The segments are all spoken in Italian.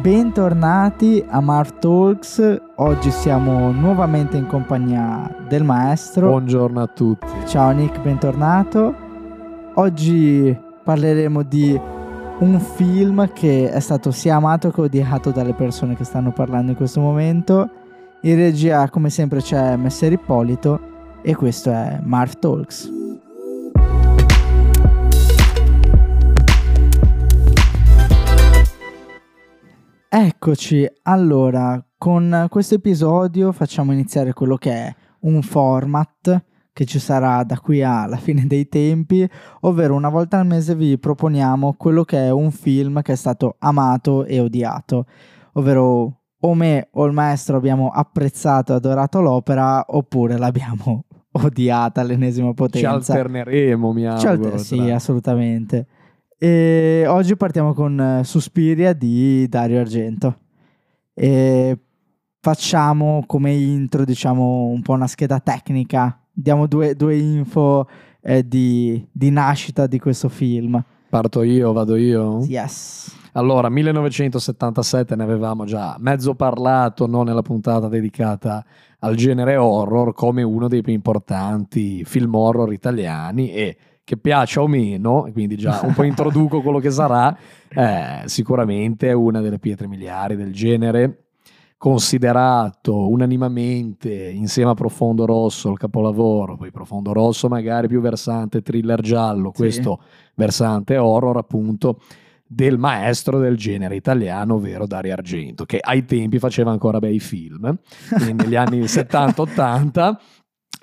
Bentornati a Marv Talks, oggi siamo nuovamente in compagnia del maestro. Buongiorno a tutti. Ciao Nick, bentornato. Oggi parleremo di un film che è stato sia amato che odiato dalle persone che stanno parlando in questo momento. In regia, come sempre, c'è Messer Ippolito e questo è Marv Talks. Eccoci, allora, con questo episodio facciamo iniziare quello che è un format che ci sarà da qui alla fine dei tempi, ovvero una volta al mese vi proponiamo quello che è un film che è stato amato e odiato, ovvero o me o il maestro abbiamo apprezzato e adorato l'opera oppure l'abbiamo odiata all'ennesima potenza. Ci alterneremo, mi auguro. Ci alter- sì, assolutamente. E oggi partiamo con eh, Suspiria di Dario Argento. E facciamo come intro, diciamo, un po' una scheda tecnica. Diamo due, due info eh, di, di nascita di questo film. Parto io, vado io? Yes. Allora, 1977 ne avevamo già mezzo parlato, non nella puntata dedicata al genere horror, come uno dei più importanti film horror italiani e che piaccia o meno, quindi già un po' introduco quello che sarà, eh, sicuramente è una delle pietre miliari del genere, considerato unanimamente insieme a Profondo Rosso il capolavoro, poi Profondo Rosso magari più versante thriller giallo, sì. questo versante horror appunto del maestro del genere italiano, ovvero Dario Argento, che ai tempi faceva ancora bei film, negli anni 70-80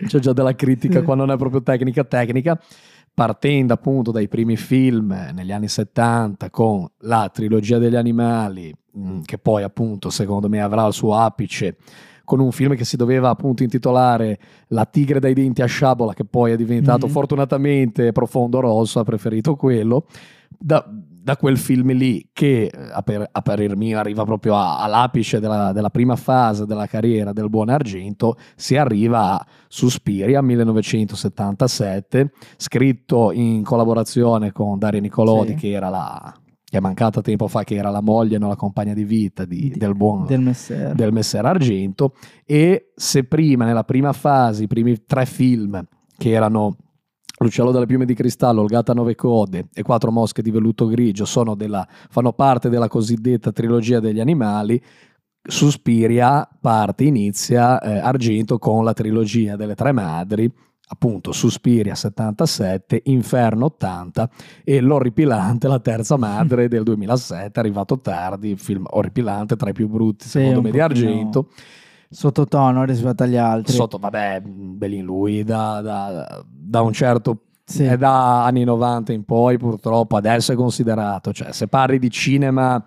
c'è già della critica quando non è proprio tecnica tecnica partendo appunto dai primi film negli anni 70 con la trilogia degli animali, mm, che poi appunto secondo me avrà il suo apice con un film che si doveva appunto intitolare La tigre dai denti a sciabola, che poi è diventato mm-hmm. fortunatamente Profondo Rosso, ha preferito quello. Da, da quel film lì che a, per, a parer mio arriva proprio a, all'apice della, della, prima fase della carriera del buon Argento, si arriva a Suspiria 1977, scritto in collaborazione con Daria Nicolodi sì. che era la che è mancata tempo fa, che era la moglie, non la compagna di vita di, del buon del messer. del messer Argento. E se prima, nella prima fase, i primi tre film che erano L'uccello dalle piume di cristallo, il gatto a nove code e quattro mosche di velluto grigio della, fanno parte della cosiddetta trilogia degli animali. Suspiria parte, inizia eh, Argento con la trilogia delle tre madri, appunto Suspiria 77, Inferno 80 e L'orripilante, la terza madre del 2007, arrivato tardi, film orripilante tra i più brutti secondo me di Argento. Sottotono rispetto agli altri. Sotto, vabbè, Belin lui da, da, da un certo sì. È da anni 90 in poi, purtroppo, adesso è considerato. Cioè, se parli di cinema.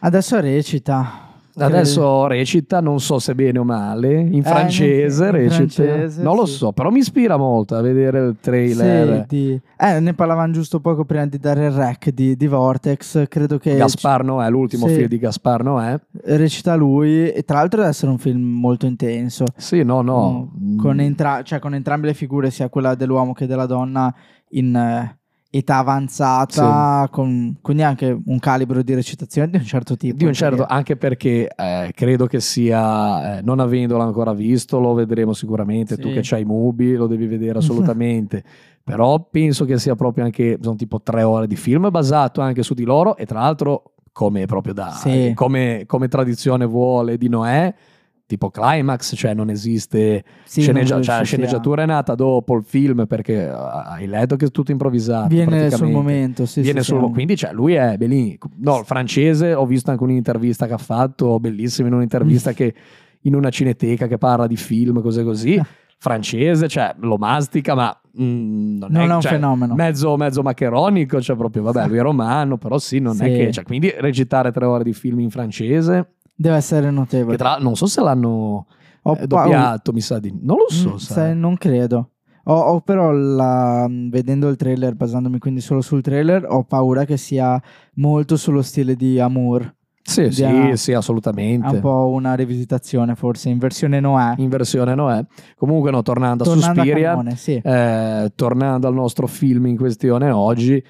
Adesso recita. Adesso recita, non so se bene o male, in eh, francese in recita. Francese, non lo sì. so, però mi ispira molto a vedere il trailer. Sì, di... eh, ne parlavamo giusto poco prima di dare il rec di, di Vortex, credo che... Gaspar Noè, l'ultimo sì. film di Gaspar Noè. Recita lui e tra l'altro deve essere un film molto intenso. Sì, no, no. Con, entra- cioè, con entrambe le figure, sia quella dell'uomo che della donna, in età avanzata, sì. con, quindi anche un calibro di recitazione di un certo tipo. Di un certo, anche perché eh, credo che sia, eh, non avendolo ancora visto, lo vedremo sicuramente. Sì. Tu che c'hai Mubi lo devi vedere assolutamente. Però penso che sia proprio anche, sono tipo tre ore di film basato anche su di loro e tra l'altro come proprio da, sì. come, come tradizione vuole di Noè tipo climax, cioè non esiste sì, sceneggia- non cioè, la sceneggiatura è nata dopo il film perché hai letto che è tutto improvvisato. Viene sul momento, sì, Viene sì, sul, sì. Quindi cioè, lui è bellissimo. No, il francese, ho visto anche un'intervista che ha fatto, bellissima, in un'intervista che in una cineteca che parla di film, cose così. francese, cioè lo mastica, ma mm, non, non, è, è un cioè, fenomeno. Mezzo, mezzo maccheronico, cioè proprio, vabbè, lui è romano, però sì, non è che... Cioè, quindi recitare tre ore di film in francese Deve essere notevole. Tra, non so se l'hanno eh, doppiato, mi sa di... Non lo so. Mm, sai, non credo. Ho, ho però, la, vedendo il trailer, basandomi quindi solo sul trailer, ho paura che sia molto sullo stile di Amour. Sì, sì, a, sì, assolutamente. Un po' una rivisitazione, forse, in versione Noè. In versione Noè. Comunque, no, tornando, tornando a Suspiria, Canone, sì. eh, tornando al nostro film in questione oggi,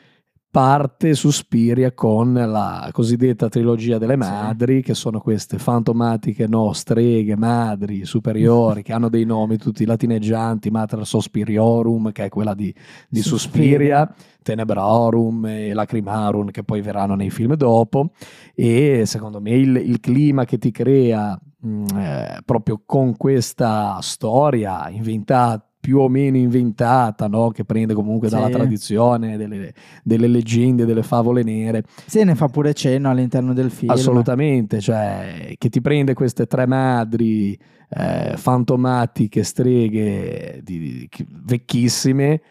parte Suspiria con la cosiddetta trilogia delle madri, sì. che sono queste fantomatiche no, streghe, madri, superiori, che hanno dei nomi tutti latineggianti, Mater Sospiriorum, che è quella di, di Suspiria, Suspiria, Tenebrarum e Lacrimarum, che poi verranno nei film dopo, e secondo me il, il clima che ti crea mh, mm, eh, proprio con questa storia inventata più o meno inventata, no? che prende comunque dalla tradizione, delle, delle, leggende, delle favole nere. Se ne fa pure cenno all'interno del film. Assolutamente, cioè che ti prende queste tre madri eh, fantomatiche, streghe di, di, vecchissime,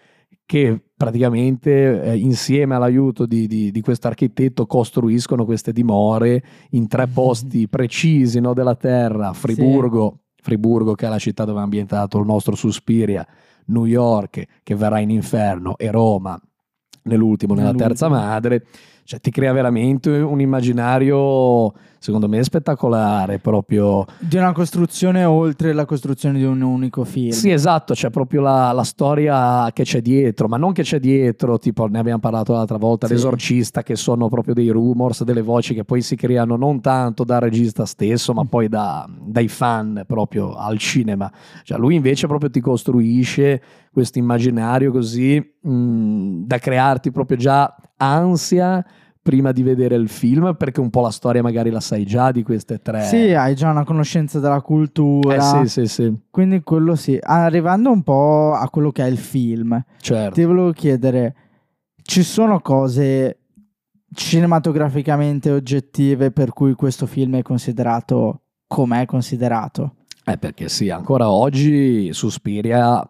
che praticamente eh, insieme all'aiuto di, di, di questo architetto costruiscono queste dimore in tre posti precisi no, della terra, Friburgo. Friburgo, che è la città dove è ambientato il nostro Suspiria, New York, che verrà in inferno, e Roma, nell'ultimo, nella terza madre, cioè ti crea veramente un immaginario secondo me spettacolare proprio. Di una costruzione oltre la costruzione di un unico film. Sì esatto c'è proprio la, la storia che c'è dietro ma non che c'è dietro tipo ne abbiamo parlato l'altra volta sì. l'esorcista che sono proprio dei rumors delle voci che poi si creano non tanto dal regista stesso ma poi da, dai fan proprio al cinema. Cioè lui invece proprio ti costruisce questo immaginario così mh, da crearti proprio già ansia prima di vedere il film perché un po' la storia magari la sai già di queste tre. Sì, hai già una conoscenza della cultura. Eh sì, sì, sì. Quindi quello sì. Arrivando un po' a quello che è il film. Certo. Ti volevo chiedere, ci sono cose cinematograficamente oggettive per cui questo film è considerato come è considerato? Eh perché sì, ancora oggi Suspiria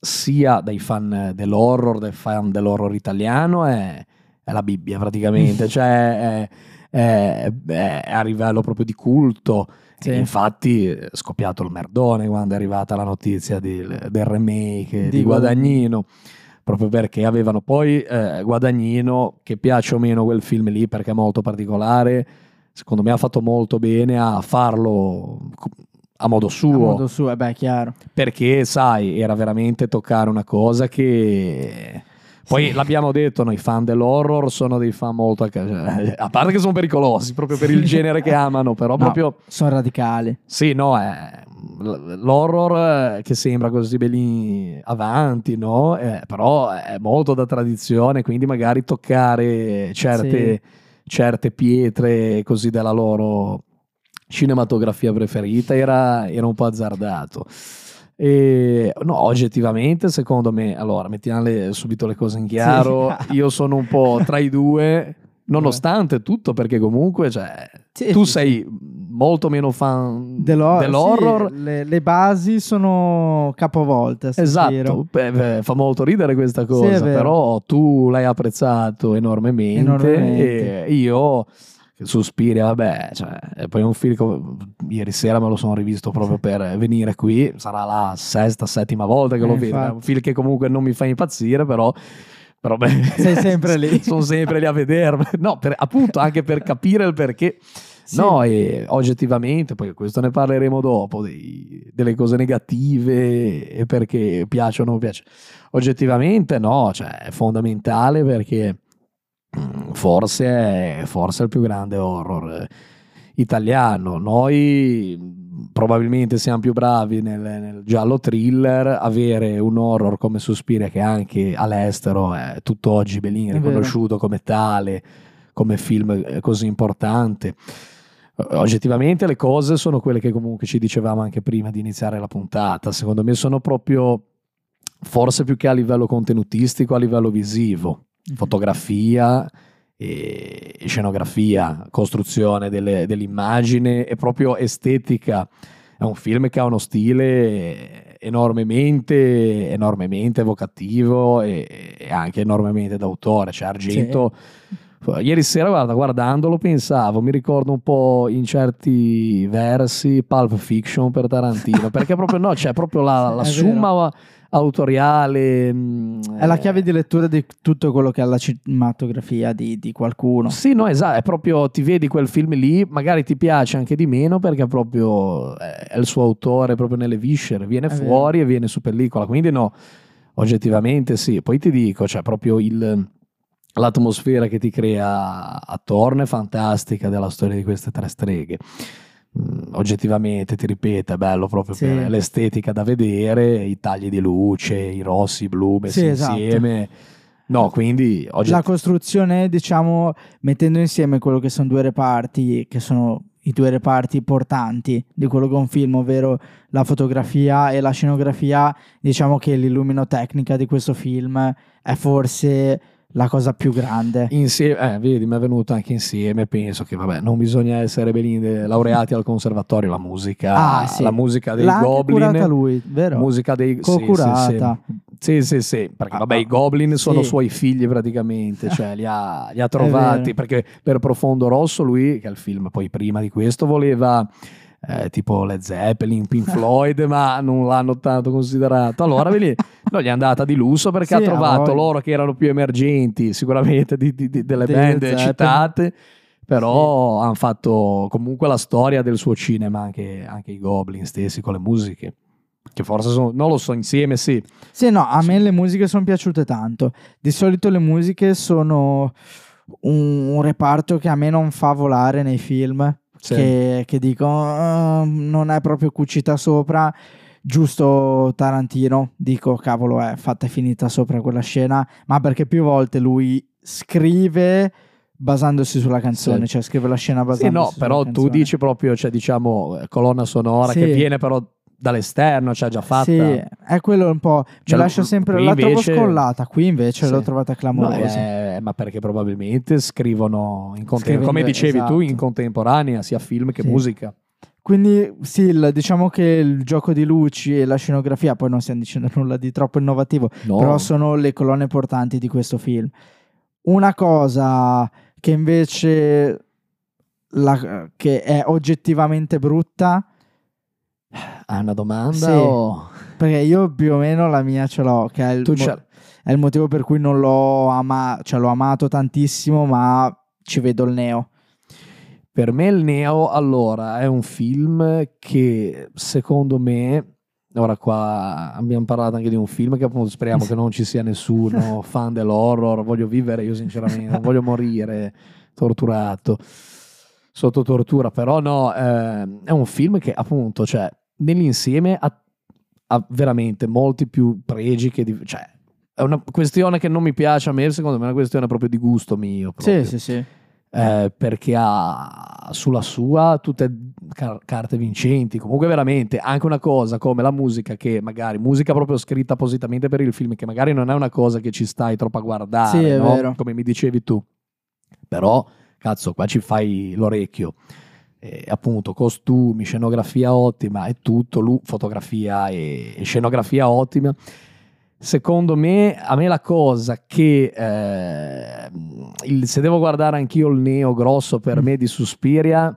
sia dai fan dell'horror, dai fan dell'horror italiano è è la Bibbia praticamente, cioè è, è, è, a livello proprio di culto. Sì. infatti è scoppiato il merdone quando è arrivata la notizia di, del remake di, di Guadagnino proprio perché avevano poi eh, Guadagnino che piace o meno quel film lì perché è molto particolare secondo me ha fatto molto bene a farlo a modo suo. A modo suo, eh beh, chiaro. Perché, sai, era veramente toccare una cosa che poi sì. l'abbiamo detto, noi fan dell'horror sono dei fan molto... A parte che sono pericolosi, proprio per il genere che amano, però no, proprio... Sono radicali. Sì, no, è l'horror che sembra così belli avanti, no? Eh, però è molto da tradizione, quindi magari toccare certe, sì. certe pietre così della loro cinematografia preferita era, era un po' azzardato. E, no, oggettivamente, secondo me, allora mettiamo subito le cose in chiaro. Sì. Io sono un po' tra i due, nonostante tutto, perché comunque cioè, sì, tu sì, sei molto meno fan Dell'hor- dell'horror. Le, le, basi sono capovolte. Esatto, beh, beh, fa molto ridere questa cosa, però tu l'hai apprezzato enormemente, enormemente. e io Suspiria, vabbè, cioè, poi è un film che ieri sera me lo sono rivisto proprio per venire qui, sarà la sesta, settima volta che eh, lo vedo, è un film che comunque non mi fa impazzire, però... però beh, Sei sempre lì. sono sempre lì a vederlo, no, per, appunto anche per capire il perché. Sì. No, e oggettivamente, poi questo ne parleremo dopo, dei, delle cose negative e perché piacciono o non piace. Oggettivamente no, cioè è fondamentale perché forse è, forse è il più grande horror italiano. Noi probabilmente siamo più bravi nel, nel, giallo thriller, avere un horror come Suspiria che anche all'estero è tutt'oggi ben riconosciuto come tale, come film eh, così importante. Oggettivamente le cose sono quelle che comunque ci dicevamo anche prima di iniziare la puntata, secondo me sono proprio forse più che a livello contenutistico, a livello visivo fotografia, e scenografia, costruzione delle, dell'immagine e proprio estetica. È un film che ha uno stile enormemente, enormemente evocativo e, e anche enormemente d'autore. Cioè Argento... Sì. Ieri sera, guarda, guardandolo pensavo, mi ricordo un po' in certi versi Pulp Fiction per Tarantino, perché proprio no, c'è proprio la, la summa autoriale. Mm, è la chiave di lettura di tutto quello che è la cinematografia di, di, qualcuno. Sì, no, esatto, è proprio ti vedi quel film lì, magari ti piace anche di meno perché proprio è il suo autore proprio nelle viscere, viene è fuori vero. e viene su pellicola, quindi no, oggettivamente sì. Poi ti dico, cioè proprio il l'atmosfera che ti crea attorno è fantastica della storia di queste tre streghe. Mm, oggettivamente, ti ripeto, è bello proprio Sì. per l'estetica da vedere, i tagli di luce, i rossi, i blu messi Sì, esatto. insieme. No, quindi ogget- La costruzione, diciamo, mettendo insieme quello che sono due reparti, che sono i due reparti portanti di quello che è un film, ovvero la fotografia e la scenografia, diciamo che l'illuminotecnica di questo film è forse la cosa più grande. Insieme, eh, vedi, mi è venuto anche insieme. Penso che, vabbè, non bisogna essere belin- laureati al conservatorio. La musica, Ah, sì. la musica dei L'ha Goblin, curata lui, vero? musica dei sì, sì, sì. Sì, sì, sì, perché Ah, vabbè, ah, i Goblin sono suoi figli praticamente, cioè li ha, li ha trovati. Perché per Profondo Rosso, lui, che è il film poi prima di questo, voleva eh, tipo Led Zeppelin, Pink Floyd, ma non l'hanno tanto considerato. Allora vedi, no, gli è andata di lusso perché Sì, ha trovato loro che erano più emergenti, sicuramente di- di- di- delle band Zeppelin. citate. Però hanno fatto comunque la storia del suo cinema, anche, anche i Goblin stessi con le musiche. Che forse sono, non lo so, insieme sì. Sì, no, a me le musiche sono piaciute tanto. Di solito le musiche sono un, un reparto che a me non fa volare nei film, Sì. che, che dico "Ah, non è proprio cucita sopra. Giusto Tarantino, dico cavolo è fatta e finita sopra quella scena, ma perché più volte lui scrive basandosi sulla canzone, Sì. cioè scrive la scena Sì, basandosi no, sulla però tu dici proprio, cioè, diciamo, eh, colonna sonora Sì. che viene però dall'esterno, cioè già fatta. Sì, è quello un po'. Cioè, mi lascia sempre. La trovo invece- scollata. Qui invece Sì. l'ho trovata No, clamorosa. eh, ma perché probabilmente scrivono in conte- Scrivendo- come dicevi tu, esatto. in contemporanea, sia film che Sì. musica. Quindi sì, il- diciamo che il gioco di luci e la scenografia, poi non stiamo dicendo nulla di troppo innovativo, No. però sono le colonne portanti di questo film. Una cosa che invece la- che è oggettivamente brutta, Hai una domanda? Sì. o- perché io più o meno la mia ce l'ho, che è il, mo- è il motivo per cui non l'ho amato, cioè l'ho amato tantissimo, ma ci vedo il neo. Per me il Neo, allora, è un film che secondo me, ora qua abbiamo parlato anche di un film che appunto speriamo che non ci sia nessuno fan dell'horror, voglio vivere io sinceramente, non voglio morire torturato sotto tortura, però no, eh, è un film che appunto, cioè, nell'insieme ha, ha veramente molti più pregi che... di- cioè, è una questione che non mi piace a me, secondo me è una questione proprio di gusto mio. proprio Sì, sì, sì. eh, perché ha sulla sua tutte car- carte vincenti. Comunque, veramente anche una cosa come la musica, che magari musica proprio scritta appositamente per il film, che magari non è una cosa che ci stai troppo a guardare, Sì, no? come mi dicevi tu. Però, cazzo, qua ci fai l'orecchio. E, appunto, costumi, scenografia ottima e tutto, lu- fotografia e, e scenografia ottima. Secondo me, a me la cosa che eh, il- se devo guardare anch'io il neo grosso per me di Suspiria,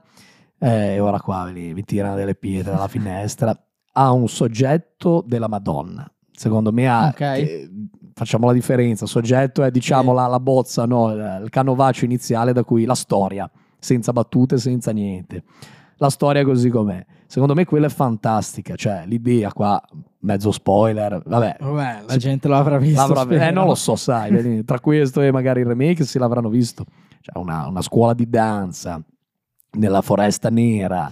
eh, ora qua mi, mi tirano delle pietre dalla finestra, ha un soggetto della Madonna. Secondo me ha, Ok. che- facciamo la differenza, soggetto è diciamo la, la bozza, no? il canovaccio iniziale da cui la storia, senza battute, senza niente. La storia così com'è. Secondo me quella è fantastica, cioè l'idea qua, mezzo spoiler, vabbè, Vabbè, la gente lo avrà visto. L'avrà- eh, non lo so, sai, tra questo e magari il remake si l'avranno visto. Cioè una, una scuola di danza nella foresta nera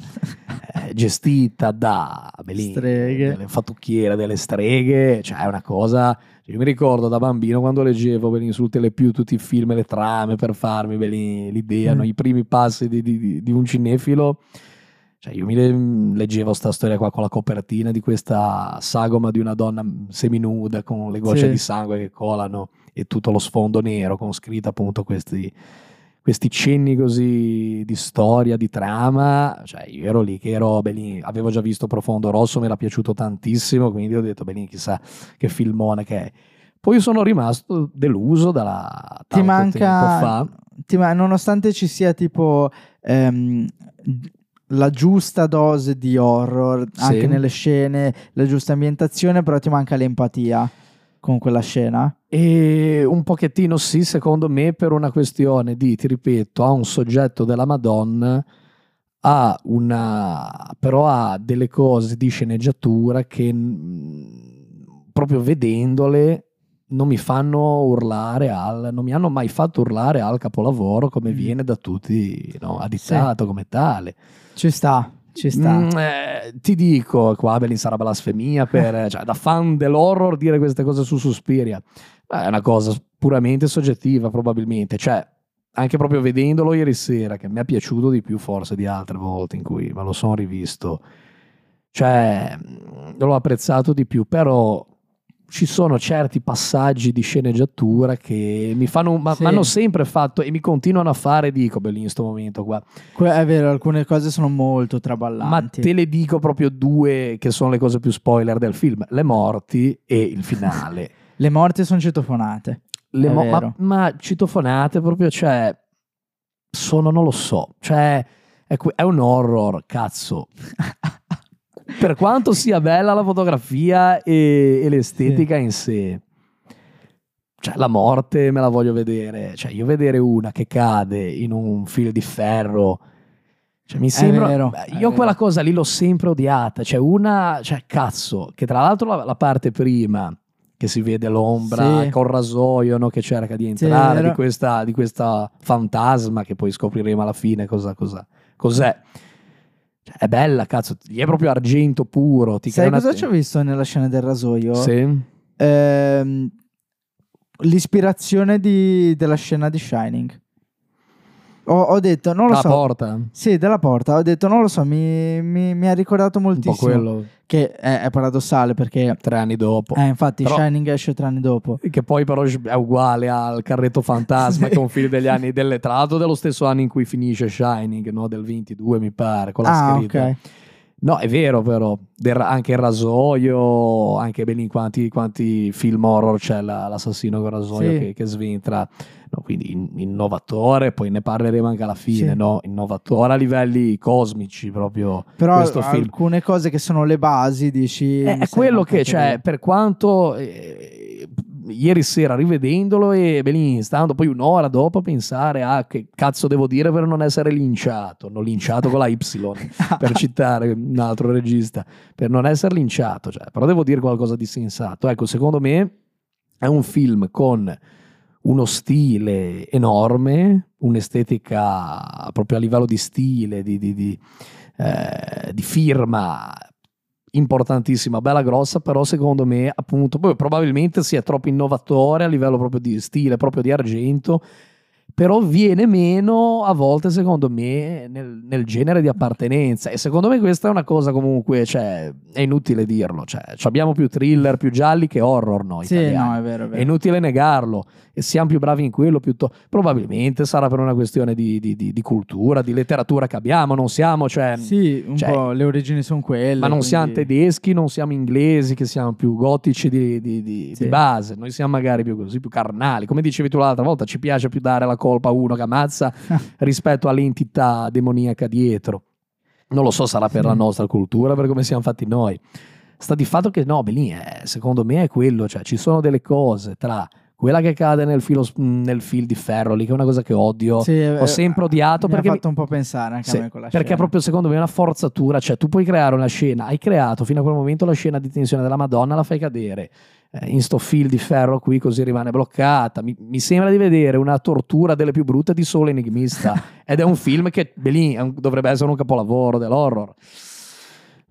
eh, gestita da belin, Streghe. delle fattucchiere, delle streghe, cioè è una cosa... Io mi ricordo da bambino quando leggevo belin, sul Telepiù tutti i film e le trame per farmi belin, l'idea, Mm. no, i primi passi di, di- di un cinefilo. Cioè, io mi le- leggevo sta storia qua con la copertina di questa sagoma di una donna seminuda con le gocce Sì. di sangue che colano e tutto lo sfondo nero con scritta appunto questi, questi cenni così di storia, di trama. Cioè, io ero lì che ero, belin, avevo già visto Profondo Rosso, mi era piaciuto tantissimo, quindi ho detto, belin, chissà che filmone che è. Poi sono rimasto deluso dalla Ti manca, ti ma- nonostante ci sia tipo ehm, la giusta dose di horror Sì. anche nelle scene, la giusta ambientazione, però ti manca l'empatia con quella scena. E un pochettino sì, secondo me, per una questione di, ti ripeto, ha un soggetto della Madonna, ha una, però ha delle cose di sceneggiatura che mm, proprio vedendole non mi fanno urlare al, non mi hanno mai fatto urlare al capolavoro come Mm. viene da tutti no, additato come tale. Ci sta, ci sta. Mm, eh, ti dico, qua Belin sarà blasfemia per, cioè, da fan dell'horror dire queste cose su Suspiria. Ma è una cosa puramente soggettiva probabilmente, cioè anche proprio vedendolo ieri sera che mi è piaciuto di più forse di altre volte in cui me lo sono rivisto. Cioè, mm, l'ho apprezzato di più, però ci sono certi passaggi di sceneggiatura che mi fanno, ma Sì. hanno sempre fatto e mi continuano a fare, dico Belin, in questo momento qua. Que- è vero, alcune cose sono molto Ma traballanti. te le dico proprio due che sono le cose più spoiler del film: le morti e il finale. Le morti sono citofonate. Le mo- ma, ma citofonate proprio, cioè, sono, non lo so, cioè, è, que- è un horror, cazzo. per quanto sia bella la fotografia e, e l'estetica in sé, cioè, la morte me la voglio vedere. Cioè, io vedere una che cade in un filo di ferro. Cioè, mi sembra. vero, beh, io quella cosa lì l'ho sempre odiata. Cioè, una. Cioè, cazzo. Che tra l'altro la, la parte prima. Che si vede l'ombra Sì. col rasoio no, che cerca di Sì, entrare vero. di, questa, di questa fantasma che poi scopriremo alla fine cosa, cosa- cos'è. È bella, cazzo. Gli è proprio argento puro. Ti Sai una- cosa ci ho visto nella scena del rasoio? Sì. Ehm, l'ispirazione di- della scena di Shining. Ho, ho detto, non lo La so. porta. Sì, della porta. Ho detto, non lo so, mi, mi- mi ha ricordato moltissimo. quello. Che è, è paradossale perché, Tre anni dopo. eh, infatti, Però- Shining esce tre anni dopo. Che poi però è uguale al carretto fantasma che è un film degli anni delle, tra l'altro dello stesso anno in cui finisce Shining, no? del 22 mi pare, con la Ah, scritta. ok. No, è vero però, anche il rasoio, anche ben in quanti, quanti film horror c'è la- l'assassino con il rasoio Sì. che, che sventra, no, quindi in- innovatore, poi ne parleremo anche alla fine, Sì. no? innovatore a livelli cosmici proprio Però alcune cose che sono le basi, dici... È, è quello che, proprio cioè, per quanto eh, ieri sera rivedendolo e Belin, stando poi un'ora dopo a pensare a che cazzo devo dire per non essere linciato, non linciato con la Y, per citare un altro regista, per non essere linciato, cioè, però devo dire qualcosa di sensato. Ecco, secondo me è un film con uno stile enorme, un'estetica proprio a livello di stile, di, di- di, eh, di firma importantissima, bella grossa, però secondo me appunto poi probabilmente sia troppo innovatore a livello proprio di stile, proprio di argento, però viene meno a volte secondo me nel, nel genere di appartenenza e secondo me questa è una cosa comunque, cioè è inutile dirlo, cioè ci abbiamo più thriller, più gialli che horror noi Sì, italiani. no, è vero, è È vero. inutile negarlo e siamo più bravi in quello piuttosto. Probabilmente sarà per una questione di, di- di- di cultura, di letteratura che abbiamo, non siamo, cioè, Sì, un cioè, po' le origini sono quelle. ma non quindi- siamo tedeschi, non siamo inglesi, che siamo più gotici di, Sì. di base. Noi siamo magari più così, più carnali. Come dicevi tu l'altra volta, ci piace più dare la colpa uno che ammazza rispetto all'entità demoniaca dietro. Non lo so, sarà per Sì. la nostra cultura, per come siamo fatti noi. Sta di fatto che no, Belin, eh, secondo me è quello, cioè ci sono delle cose tra quella che cade nel filo, nel fil di ferro lì, che è una cosa che odio, Sì, ho eh, sempre odiato mi perché ha fatto un po' pensare anche sì, a me quella perché scena. proprio secondo me è una forzatura, cioè tu puoi creare una scena, hai creato fino a quel momento la scena di tensione della Madonna, la fai cadere eh, in sto fil di ferro qui così rimane bloccata, mi, mi sembra di vedere una tortura delle più brutte di Solo Enigmista ed è un film che belin, un- dovrebbe essere un capolavoro dell'horror.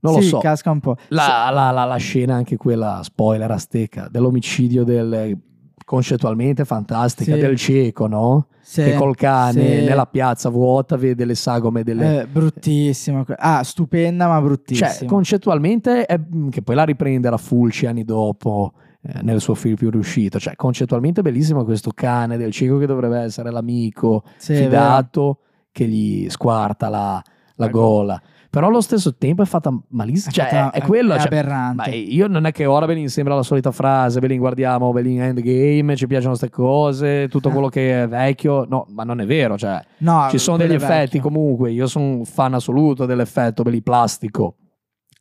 Non lo Sì, so. casca un po'. La, la- la- la scena, anche quella spoiler azteca, dell'omicidio del concettualmente fantastica Sì. del cieco, no? Sì, che col cane sì. nella piazza vuota vede le sagome delle, Eh, bruttissima. Ah, stupenda ma bruttissima. cioè, concettualmente, è, che poi la riprenderà Fulci anni dopo eh, nel suo film più riuscito. Cioè, concettualmente bellissimo questo cane del cieco che dovrebbe essere l'amico Sì, fidato che gli squarta la, la La gola. Però allo stesso tempo è fatta malissimo. È Cioè, fatta- è, è quello. è cioè, aberrante. io non è che ora Belin sembra la solita frase, Belin guardiamo Belin Endgame, ci piacciono queste cose, tutto quello che è vecchio. No, ma non è vero, cioè No, ci sono degli effetti comunque, io sono un fan assoluto dell'effetto belli plastico,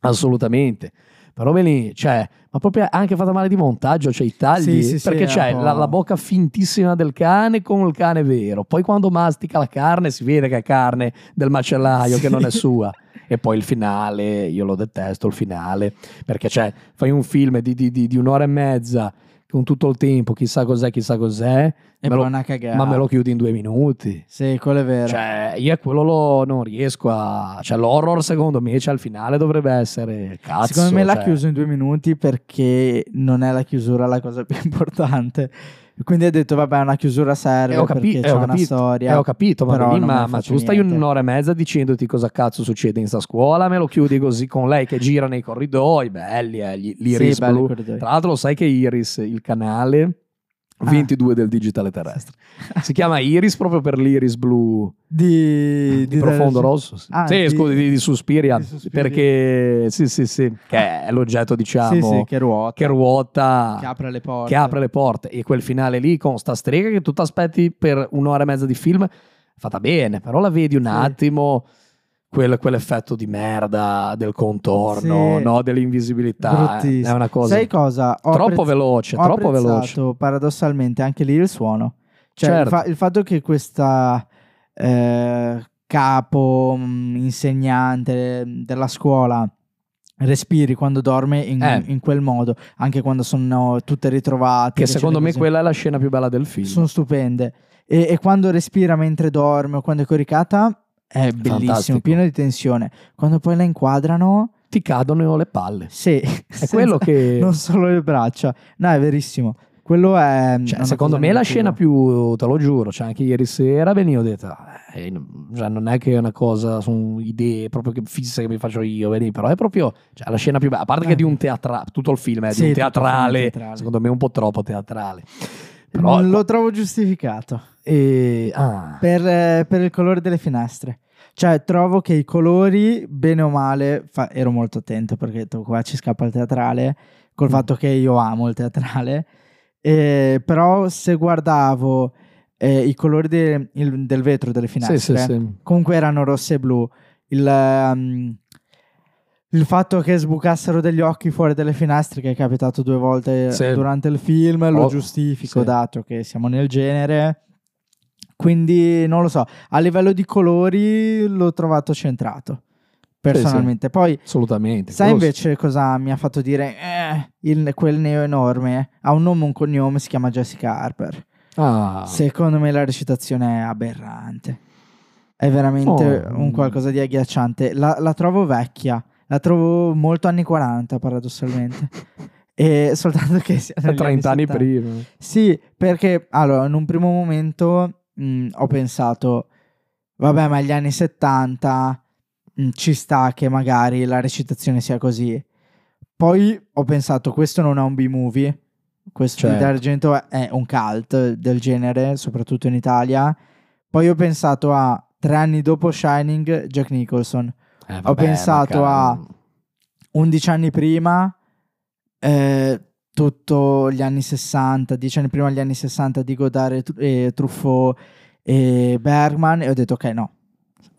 assolutamente. Però belli, cioè, ma proprio anche fatta male di montaggio, cioè i tagli, Sì, sì, sì, perché è c'è la, la bocca fintissima del cane con il cane vero, poi quando mastica la carne si vede che è carne del macellaio che non è Sì. sua. E poi il finale, io lo detesto il finale, perché cioè, fai un film di, di- di- di un'ora e mezza con tutto il tempo, chissà cos'è, chissà cos'è, E me lo- una cagata. ma me lo chiudi in due minuti. Sì, quello è vero. Cioè, io a quello lo- non riesco a... Cioè, l'horror secondo me, cioè, al finale dovrebbe essere cazzo. Secondo me l'ha cioè. chiuso in due minuti perché non è la chiusura la cosa più importante. Quindi ha detto, vabbè, una chiusura serve Eh, ho capi- eh, c'è ho una capito, storia. Eh, ho capito, ma, lì, ma, ma tu stai niente. un'ora e mezza dicendoti cosa cazzo succede in sta scuola, me lo chiudi così con lei che gira nei corridoi, belli, eh, gli- l'iris Sì, belli. Tra l'altro lo sai che Iris, il canale Ah. 22 del digitale terrestre, si chiama Iris proprio per l'iris blu Di, di, profondo rosso. Sì, Ah, Sì, di- scusi, di, di Suspiria, di Suspiria. perché sì, sì, sì, che è l'oggetto, diciamo, Sì, sì, che ruota. che ruota che apre le porte. che apre le porte e quel finale lì con sta strega che tu ti aspetti per un'ora e mezza di film fatta bene, però la vedi un attimo quel- quell'effetto di merda del contorno, Sì. no, dell'invisibilità, eh, è una cosa Sai cosa? Ho troppo apprezz- veloce, ho troppo veloce. paradossalmente anche lì il suono. Cioè il, Certo. fa- il fatto che questa eh, capo, mh, insegnante della scuola respiri quando dorme in, Eh. in quel modo, anche quando sono tutte ritrovate. Che secondo me così. quella è la scena più bella del film. sono stupende. E, e quando respira mentre dorme o quando è coricata è bellissimo, Fantastico. pieno di tensione. Quando poi la inquadrano, Ti cadono le palle. sì, È quello che non solo le braccia. No, è verissimo. Quello è Cioè, una secondo me la negativa. scena più, te lo giuro, cioè anche ieri sera venivo detto, eh, cioè, non è che è una cosa, sono idee proprio che fisse che mi faccio io, vedi, però è proprio cioè, la scena più bella, a parte che Eh. è di un teatrale, tutto il film è Sì, di un è teatrale, teatrale. secondo me un po' troppo teatrale. Però, Non lo trovo giustificato e- ah, per, eh, per il colore delle finestre. Cioè, trovo che i colori, bene o male, fa- ero molto attento perché qua ci scappa il teatrale, col Mm. fatto che io amo il teatrale. Eh, però se guardavo eh, i colori de- il- del vetro delle sì, finestre, sì, sì. comunque erano rosse e blu. Il, ehm, il fatto che sbucassero degli occhi fuori dalle finestre, che è capitato due volte Sì. durante il film, lo Oh, giustifico sì. dato che siamo nel genere. Quindi non lo so, a livello di colori l'ho trovato centrato personalmente. Poi assolutamente. sai sì. invece cosa mi ha fatto dire eh, il- quel neo enorme ha un nome e un cognome, si chiama Jessica Harper. Ah, Secondo me la recitazione è aberrante. È veramente Oh. un qualcosa di agghiacciante. La, la trovo vecchia, la trovo molto anni 40 paradossalmente. e soltanto che sia negli 30 anni 70. prima. Sì, perché allora in un primo momento mh, ho pensato, vabbè, ma gli anni 70 mh, ci sta che magari la recitazione sia così. Poi ho pensato, questo non è un B-movie, questo di Certo. D'Argento è un cult del genere, soprattutto in Italia. Poi ho pensato a tre anni dopo Shining, Jack Nicholson. Eh, Ho vabbè, pensato ma a- 11 anni prima, eh, tutto gli anni 60, 10 anni prima gli anni 60 di Godard e, e Truffaut e Bergman e ho detto ok no,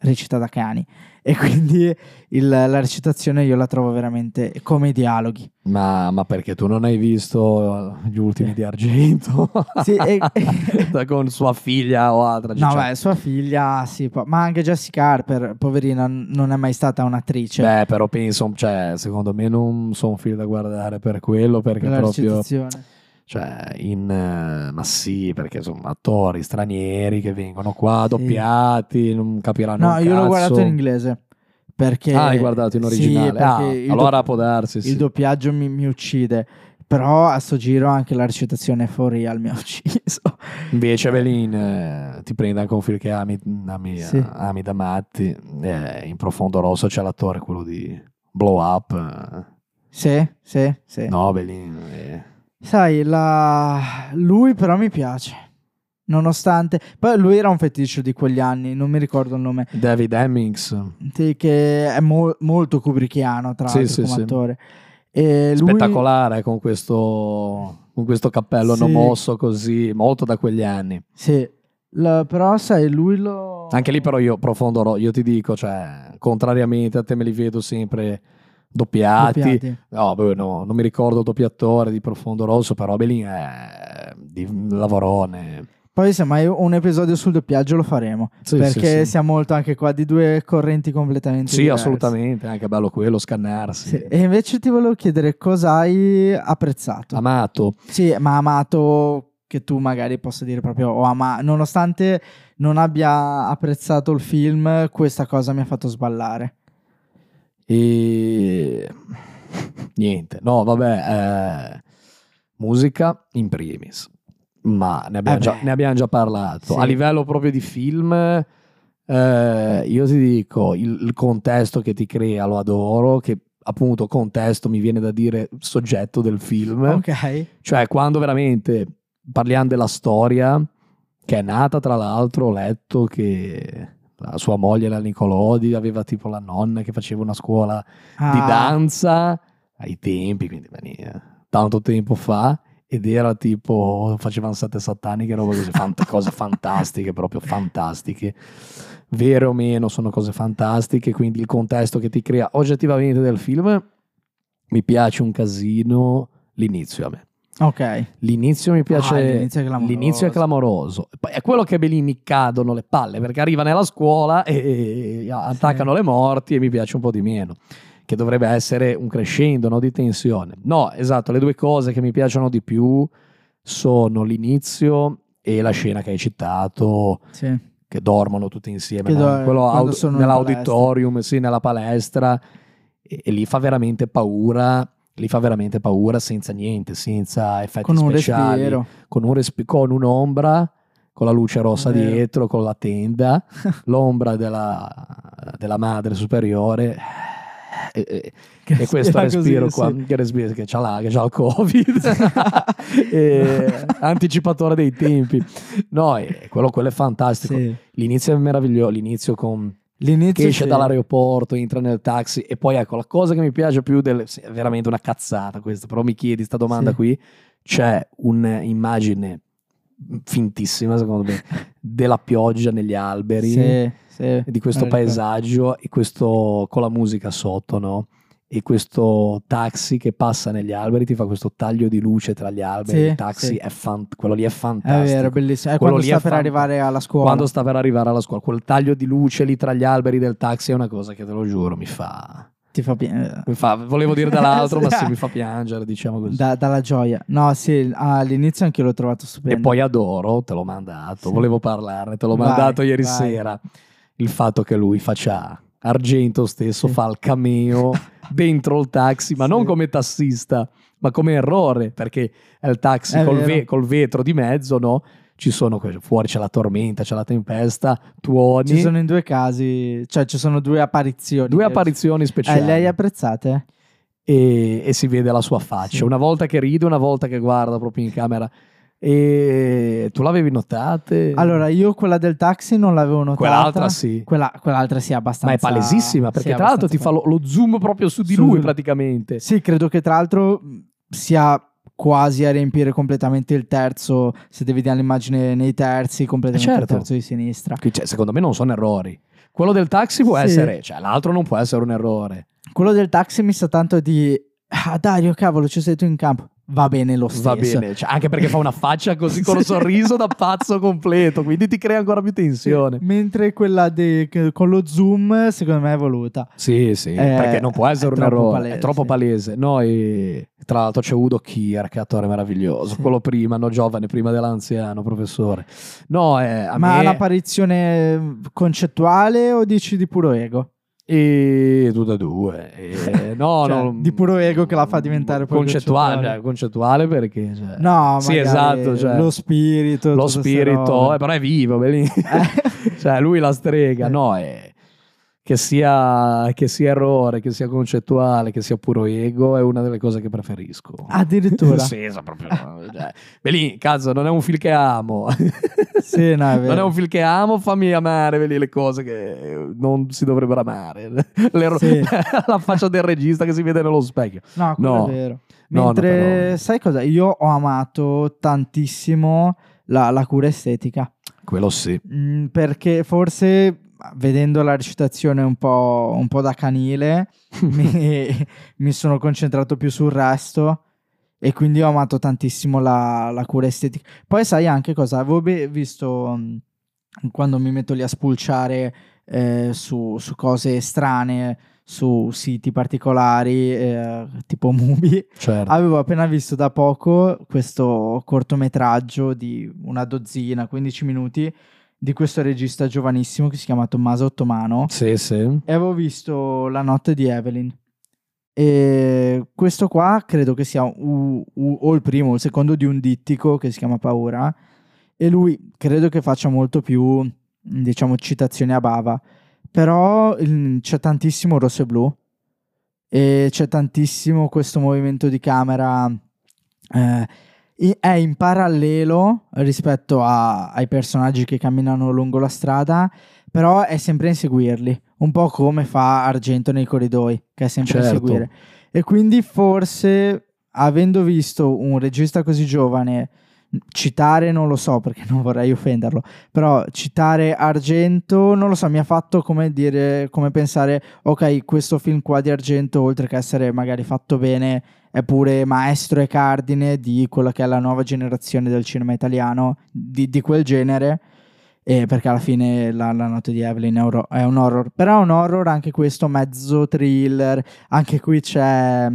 recita da cani e quindi il- la recitazione io la trovo veramente come i dialoghi. Ma, ma perché tu non hai visto gli ultimi di Argento? Sì, e- con sua figlia o altra. No, cioè- beh, sua figlia, sì, ma anche Jessica Harper, poverina, non è mai stata un'attrice Beh, però penso, cioè, secondo me non sono un film da guardare per quello, perché della proprio, recitazione. Cioè, in, eh, ma sì, perché sono attori stranieri che vengono qua, Sì. doppiati, non capiranno No, io l'ho guardato in inglese. Perché, Ah, hai guardato in Sì, originale? perché Ah, allora dop- può darsi, sì. Il doppiaggio mi, mi uccide. Però a sto giro anche la recitazione for real mi ha ucciso. Invece Evelyn eh, ti prende anche un film che ami, ami, Sì. ami da matti, eh, in profondo rosso c'è l'attore, quello di Blow Up, eh. Sì, sì, sì. no, Evelyn... eh. Sai, la... lui però mi piace. Nonostante... Poi lui era un feticcio di quegli anni, non mi ricordo il nome. David Hemmings, Sì, che è mo- molto kubrickiano tra l'altro sì, come sì. attore. Lui... spettacolare con questo, con questo cappello Sì. non mosso così, molto da quegli anni. Sì, La- però sai, lui lo... Anche lì però io profondo, ro- io ti dico, cioè, contrariamente a te me li vedo sempre doppiati. Doppiati. No, no, non mi ricordo il doppiatore di Profondo Rosso, però Belin è di lavorone. Poi se mai un episodio sul doppiaggio lo faremo, Sì, perché sì, sì. siamo molto anche qua di due correnti completamente Sì, diverse. assolutamente, è anche bello quello, scannarsi. Sì, E invece ti volevo chiedere cosa hai apprezzato. Amato. Sì, ma amato che tu magari possa dire proprio ho amato, nonostante non abbia apprezzato il film, questa cosa mi ha fatto sballare. E niente, no, vabbè, eh, musica in primis, ma ne abbiamo, Eh già, ne abbiamo già parlato. Sì. A livello proprio di film, eh, io ti dico, il, il contesto che ti crea lo adoro, che appunto contesto mi viene da dire soggetto del film, Ok. cioè quando veramente parliamo della storia, che è nata tra l'altro, ho letto che la sua moglie, la Nicolodi, aveva tipo la nonna che faceva una scuola di Ah, danza ai tempi, quindi beh, eh, tanto tempo fa, ed era tipo, facevano sette sataniche, roba così, fant- cose fantastiche, proprio fantastiche. Vere o meno sono cose fantastiche, quindi il contesto che ti crea oggettivamente del film mi piace un casino l'inizio a me. Ok. L'inizio mi piace. Ah, l'inizio è clamoroso. l'inizio è clamoroso. È quello che Bellini cadono le palle perché arriva nella scuola e, e attaccano le morti e mi piace un po' di meno. Che dovrebbe essere un crescendo no, di tensione. No, esatto, le due cose che mi piacciono di più sono l'inizio e la scena che hai citato, Sì. che dormono tutti insieme no? Quello aud- sono in nell'auditorium, sì, nella palestra, e, e lì fa veramente paura. Lì fa veramente paura senza niente, senza effetti Con un speciali respiro. con, un respi- con un'ombra, con la luce rossa Vero. dietro, con la tenda, l'ombra della, della madre superiore. E, e- e questo respiro così, qua, sì. che, respiro, che c'ha, la, che c'ha il covid E- anticipatore dei tempi no e quello, quello è fantastico Sì. l'inizio è meraviglioso l'inizio con L'inizio che esce sì. dall'aeroporto, entra nel taxi e poi ecco la cosa che mi piace più del, sì, è veramente una cazzata questa, però mi chiedi sta domanda Sì. qui, c'è un'immagine fintissima secondo me della pioggia negli alberi di questo paesaggio e questo con la musica sotto, no? E questo taxi che passa negli alberi ti fa questo taglio di luce tra gli alberi. Sì, il taxi sì. è fan- quello lì è È fantastico. vero, bellissimo. È Quello quando lì sta è per fan- arrivare alla scuola. Quando sta per arrivare alla scuola, quel taglio di luce lì tra gli alberi del taxi è una cosa che te lo giuro mi fa. Ti fa piangere. fa- volevo dire dall'altro, ma Sì. sì, mi fa piangere, diciamo così. Da- dalla gioia. No, sì, all'inizio anche io l'ho trovato stupendo. E poi adoro, te l'ho mandato, Sì. volevo parlarne, te l'ho Vai, mandato ieri vai. sera. Il fatto che lui faccia Argento stesso, Sì. fa il cameo dentro il taxi, ma Sì. non come tassista, ma come errore, perché è il taxi È col, ve- col vetro di mezzo, no? Ci sono, fuori c'è la tormenta, c'è la tempesta, tuoni, Ci sono in due casi, cioè ci sono due apparizioni. due apparizioni Eh, speciali. le hai apprezzate? e, e si vede la sua faccia. Sì. Una volta che ride, una volta che guarda proprio in camera. E tu l'avevi notate? Allora, io quella del taxi non l'avevo notata. quell'altra sì. Quella, quell'altra sì, abbastanza. Ma è palesissima perché sì, tra l'altro ti fa lo, lo zoom proprio su di Su- lui praticamente. Sì, credo che tra l'altro sia quasi a riempire completamente il terzo. Se devi dare l'immagine nei terzi, completamente Eh, il certo. terzo di sinistra. Cioè, secondo me non sono errori. Quello del taxi può Sì. essere, cioè l'altro non può essere un errore. Quello del taxi mi sa tanto di. Ah, Dario, cavolo, ci sei tu in campo. Va bene lo stesso. Va bene, cioè, anche perché fa una faccia così con un sorriso da pazzo completo, quindi ti crea ancora più tensione. Mentre quella de- con lo zoom, secondo me è voluta. Sì, sì, Eh, perché non può essere un errore, palese, è troppo palese. No, e tra l'altro c'è Udo Kier, che attore meraviglioso, Sì. quello prima, no, giovane, prima dell'anziano, professore. No, eh, Ma me... l'apparizione concettuale o dici di puro ego? E tutte e due. E- no, Cioè, no, di puro ego che la fa diventare poi concettuale, cioè, concettuale perché... cioè, No, sì, esatto, cioè, lo spirito. lo spirito, eh, però è vivo? Eh. cioè lui la strega, Eh. no, è... Che sia, che sia errore, che sia concettuale, che sia puro ego, è una delle cose che preferisco. Addirittura. sì, so proprio. Cioè, Belì, cazzo, non è un film che amo. Sì, no, è non è un film che amo, fammi amare Belì, le cose che non si dovrebbero amare. L'erro- Sì. La faccia del regista che si vede nello specchio. No, No. è vero. No, no, Mentre, però- sai cosa? Io ho amato tantissimo la, la cura estetica. Quello sì. Mm, perché forse vedendo la recitazione un po', un po' da canile mi, mi sono concentrato più sul resto E quindi ho amato tantissimo la, la cura estetica. Poi sai anche cosa? Avevo be- visto quando mi metto lì a spulciare eh, su, su cose strane, su siti particolari, eh, tipo Mubi. Certo. Avevo appena visto da poco questo cortometraggio di una dozzina, 15 minuti, di questo regista giovanissimo che si chiama Tommaso Ottomano. Sì, sì. E avevo visto La notte di Evelyn. E questo qua credo che sia u- u- o il primo o il secondo di un dittico che si chiama Paura. E lui credo che faccia molto più, diciamo, citazioni a bava. Però il- c'è tantissimo rosso e blu. E c'è tantissimo questo movimento di camera. eh, è in parallelo rispetto a- ai personaggi che camminano lungo la strada, però è sempre inseguirli, un po' come fa Argento nei corridoi, che è sempre a Certo. inseguire. E quindi forse, avendo visto un regista così giovane citare, non lo so perché non vorrei offenderlo, però citare Argento, non lo so, mi ha fatto come dire, come pensare, ok, questo film qua di Argento, oltre che essere magari fatto bene, è pure maestro e cardine di quella che è la nuova generazione del cinema italiano, di, di quel genere. E perché alla fine la, la notte di Evelyn è un, ro- è un horror, però è un horror anche questo mezzo thriller. Anche qui c'è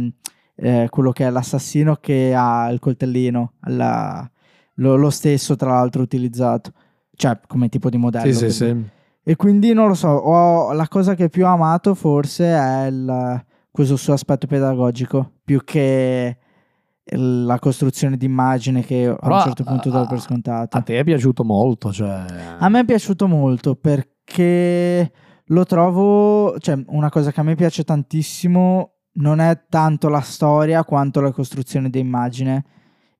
eh, quello che è l'assassino che ha il coltellino, la- lo, lo stesso tra l'altro utilizzato, cioè come tipo di modello. Sì, sì, sì. E quindi non lo so, ho- la cosa che più ho amato forse è il- questo suo aspetto pedagogico, più che la costruzione d'immagine che a Però un certo punto do a- per scontato. A te è piaciuto molto, cioè... A me è piaciuto molto perché lo trovo, cioè una cosa che a me piace tantissimo non è tanto la storia quanto la costruzione di immagine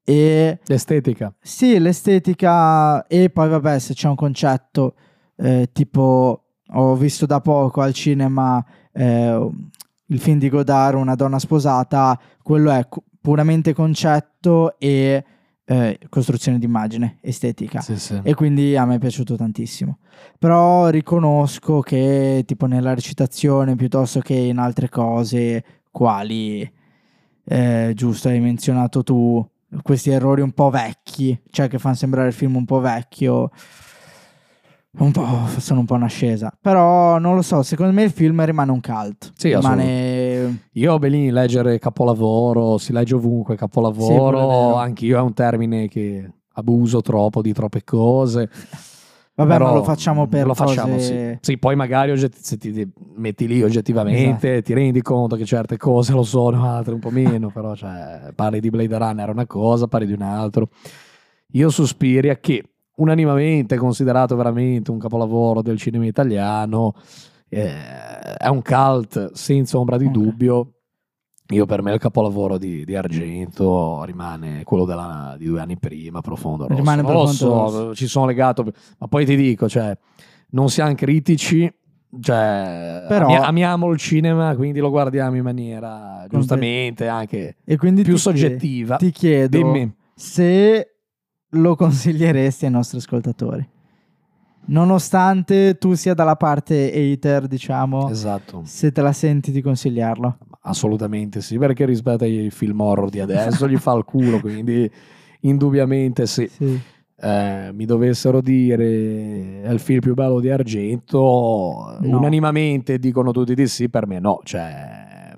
e L'estetica. sì, l'estetica e poi vabbè se c'è un concetto eh, tipo ho visto da poco al cinema eh, il film di Godard, Una donna sposata, quello è puramente concetto e eh, costruzione d'immagine, estetica. Sì, sì. E quindi a me è piaciuto tantissimo. Però riconosco che tipo nella recitazione piuttosto che in altre cose, quali eh, giusto hai menzionato tu, questi errori un po' vecchi, cioè che fanno sembrare il film un po' vecchio, un po', sono un po' un'ascesa. Però non lo so, secondo me il film rimane un cult. Sì, rimane... Io, Bellini, leggere capolavoro, si legge ovunque Sì, capolavoro, è vero. anch'io è un termine che abuso troppo di troppe cose. Vabbè, Però ma lo facciamo per lo facciamo, cose... sì. Sì, poi magari ogget- se ti metti lì oggettivamente Esatto. ti rendi conto che certe cose lo sono, altre un po' meno, però cioè, parli di Blade Runner una cosa, parli di un altro. Io Suspiria che unanimamente è considerato veramente un capolavoro del cinema italiano, eh, è un cult senza ombra di Ok. dubbio. Io per me il capolavoro di, di Argento rimane quello della- di due anni prima, Profondo Rosso. Rimane Non lo Profondo so, Rosso. ci sono legato, ma poi ti dico, cioè, non siamo critici, cioè, Però- ami- amiamo il cinema, quindi lo guardiamo in maniera giustamente anche E quindi più soggettiva. Ti chiedo Dimmi. se lo consiglieresti ai nostri ascoltatori. Nonostante tu sia dalla parte hater, diciamo, Esatto, se te la senti di consigliarlo. Assolutamente sì, perché rispetto ai film horror di adesso gli fa il culo, quindi indubbiamente sì. Sì. Eh, mi dovessero dire è il film più bello di Argento, No. unanimamente dicono tutti di sì, per me no, cioè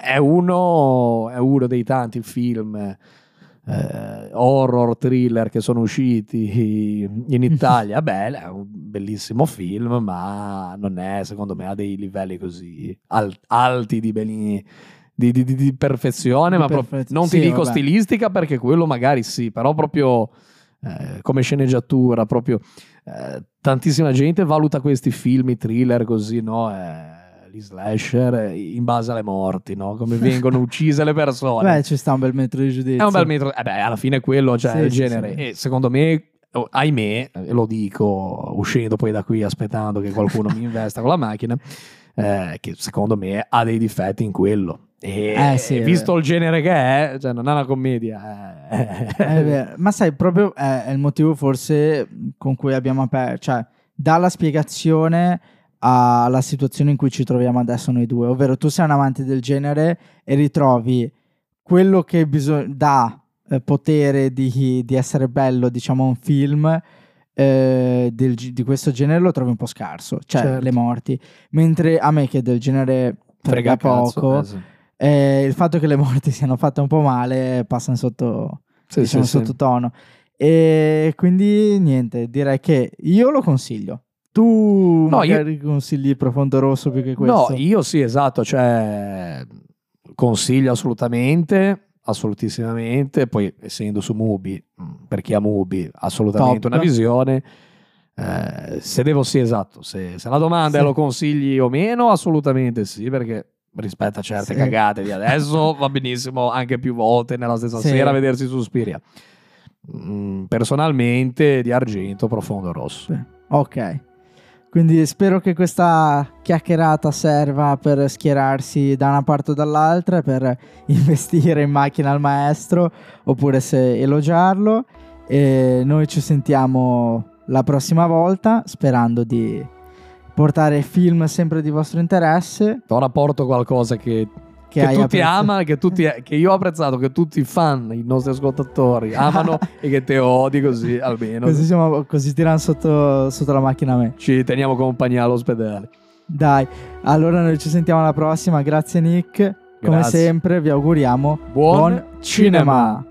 è uno, è uno dei tanti film eh, horror, thriller che sono usciti in Italia. Beh, è un bellissimo film, ma non è, secondo me, a dei livelli così al- alti di, beni- di, di- di- perfezione, ma pro- perfez- non sì, ti dico vabbè. stilistica perché quello magari sì, però proprio eh, come sceneggiatura, proprio eh, tantissima gente valuta questi film, thriller così, no? Eh, gli slasher eh, in base alle morti, no? Come vengono uccise le persone. Beh, ci sta un bel metro di giudizio. È un bel metro, eh beh, alla fine è quello, cioè Sì, il sì, genere. sì. E secondo me, oh, ahimè, e lo dico uscendo poi da qui, aspettando che qualcuno mi investa con la macchina, eh, che secondo me ha dei difetti in quello. E Eh, sì, visto il genere che è, cioè non è una commedia. eh. È. Ma sai, proprio è, è il motivo forse con cui abbiamo aperto, cioè dà la spiegazione alla situazione in cui ci troviamo adesso noi due, ovvero tu sei un amante del genere e ritrovi quello che bisog- dà eh, potere di, di essere bello, diciamo, a un film eh, del di questo genere lo trovi un po' scarso, cioè Certo. le morti. Mentre a me che del genere frega, cazzo, poco, eh, sì. eh, il fatto che le morti siano fatte un po' male passano sotto, Sì, diciamo, sì, sì. sottotono. E quindi niente, direi che io lo consiglio. Tu No, io- magari consigli Profondo Rosso più che questo? No, io sì, esatto, cioè consiglio assolutamente, assolutissimamente, poi essendo su Mubi, mh, per chi ha Mubi, assolutamente Top. una visione. Eh, se devo, sì, esatto, se, se la domanda è Sì. lo consigli o meno, assolutamente sì, perché rispetto a certe Sì. cagate di adesso va benissimo anche più volte nella stessa Sì. sera vedersi Suspiria. Mm, personalmente di argento profondo rosso. Ok. Quindi spero che questa chiacchierata serva per schierarsi da una parte o dall'altra, per investire in macchina al maestro oppure se elogiarlo. E noi ci sentiamo la prossima volta sperando di portare film sempre di vostro interesse. Ora porto qualcosa che Che, che, tutti amano, che, tutti, che io ho apprezzato, che tutti i fan, i nostri ascoltatori amano e che te odi così almeno. Così, siamo, così tirano sotto, sotto la macchina a me. Ci teniamo compagnia all'ospedale. Dai, allora noi ci sentiamo alla prossima. Grazie Nick. Come Grazie. sempre vi auguriamo Buon buon cinema.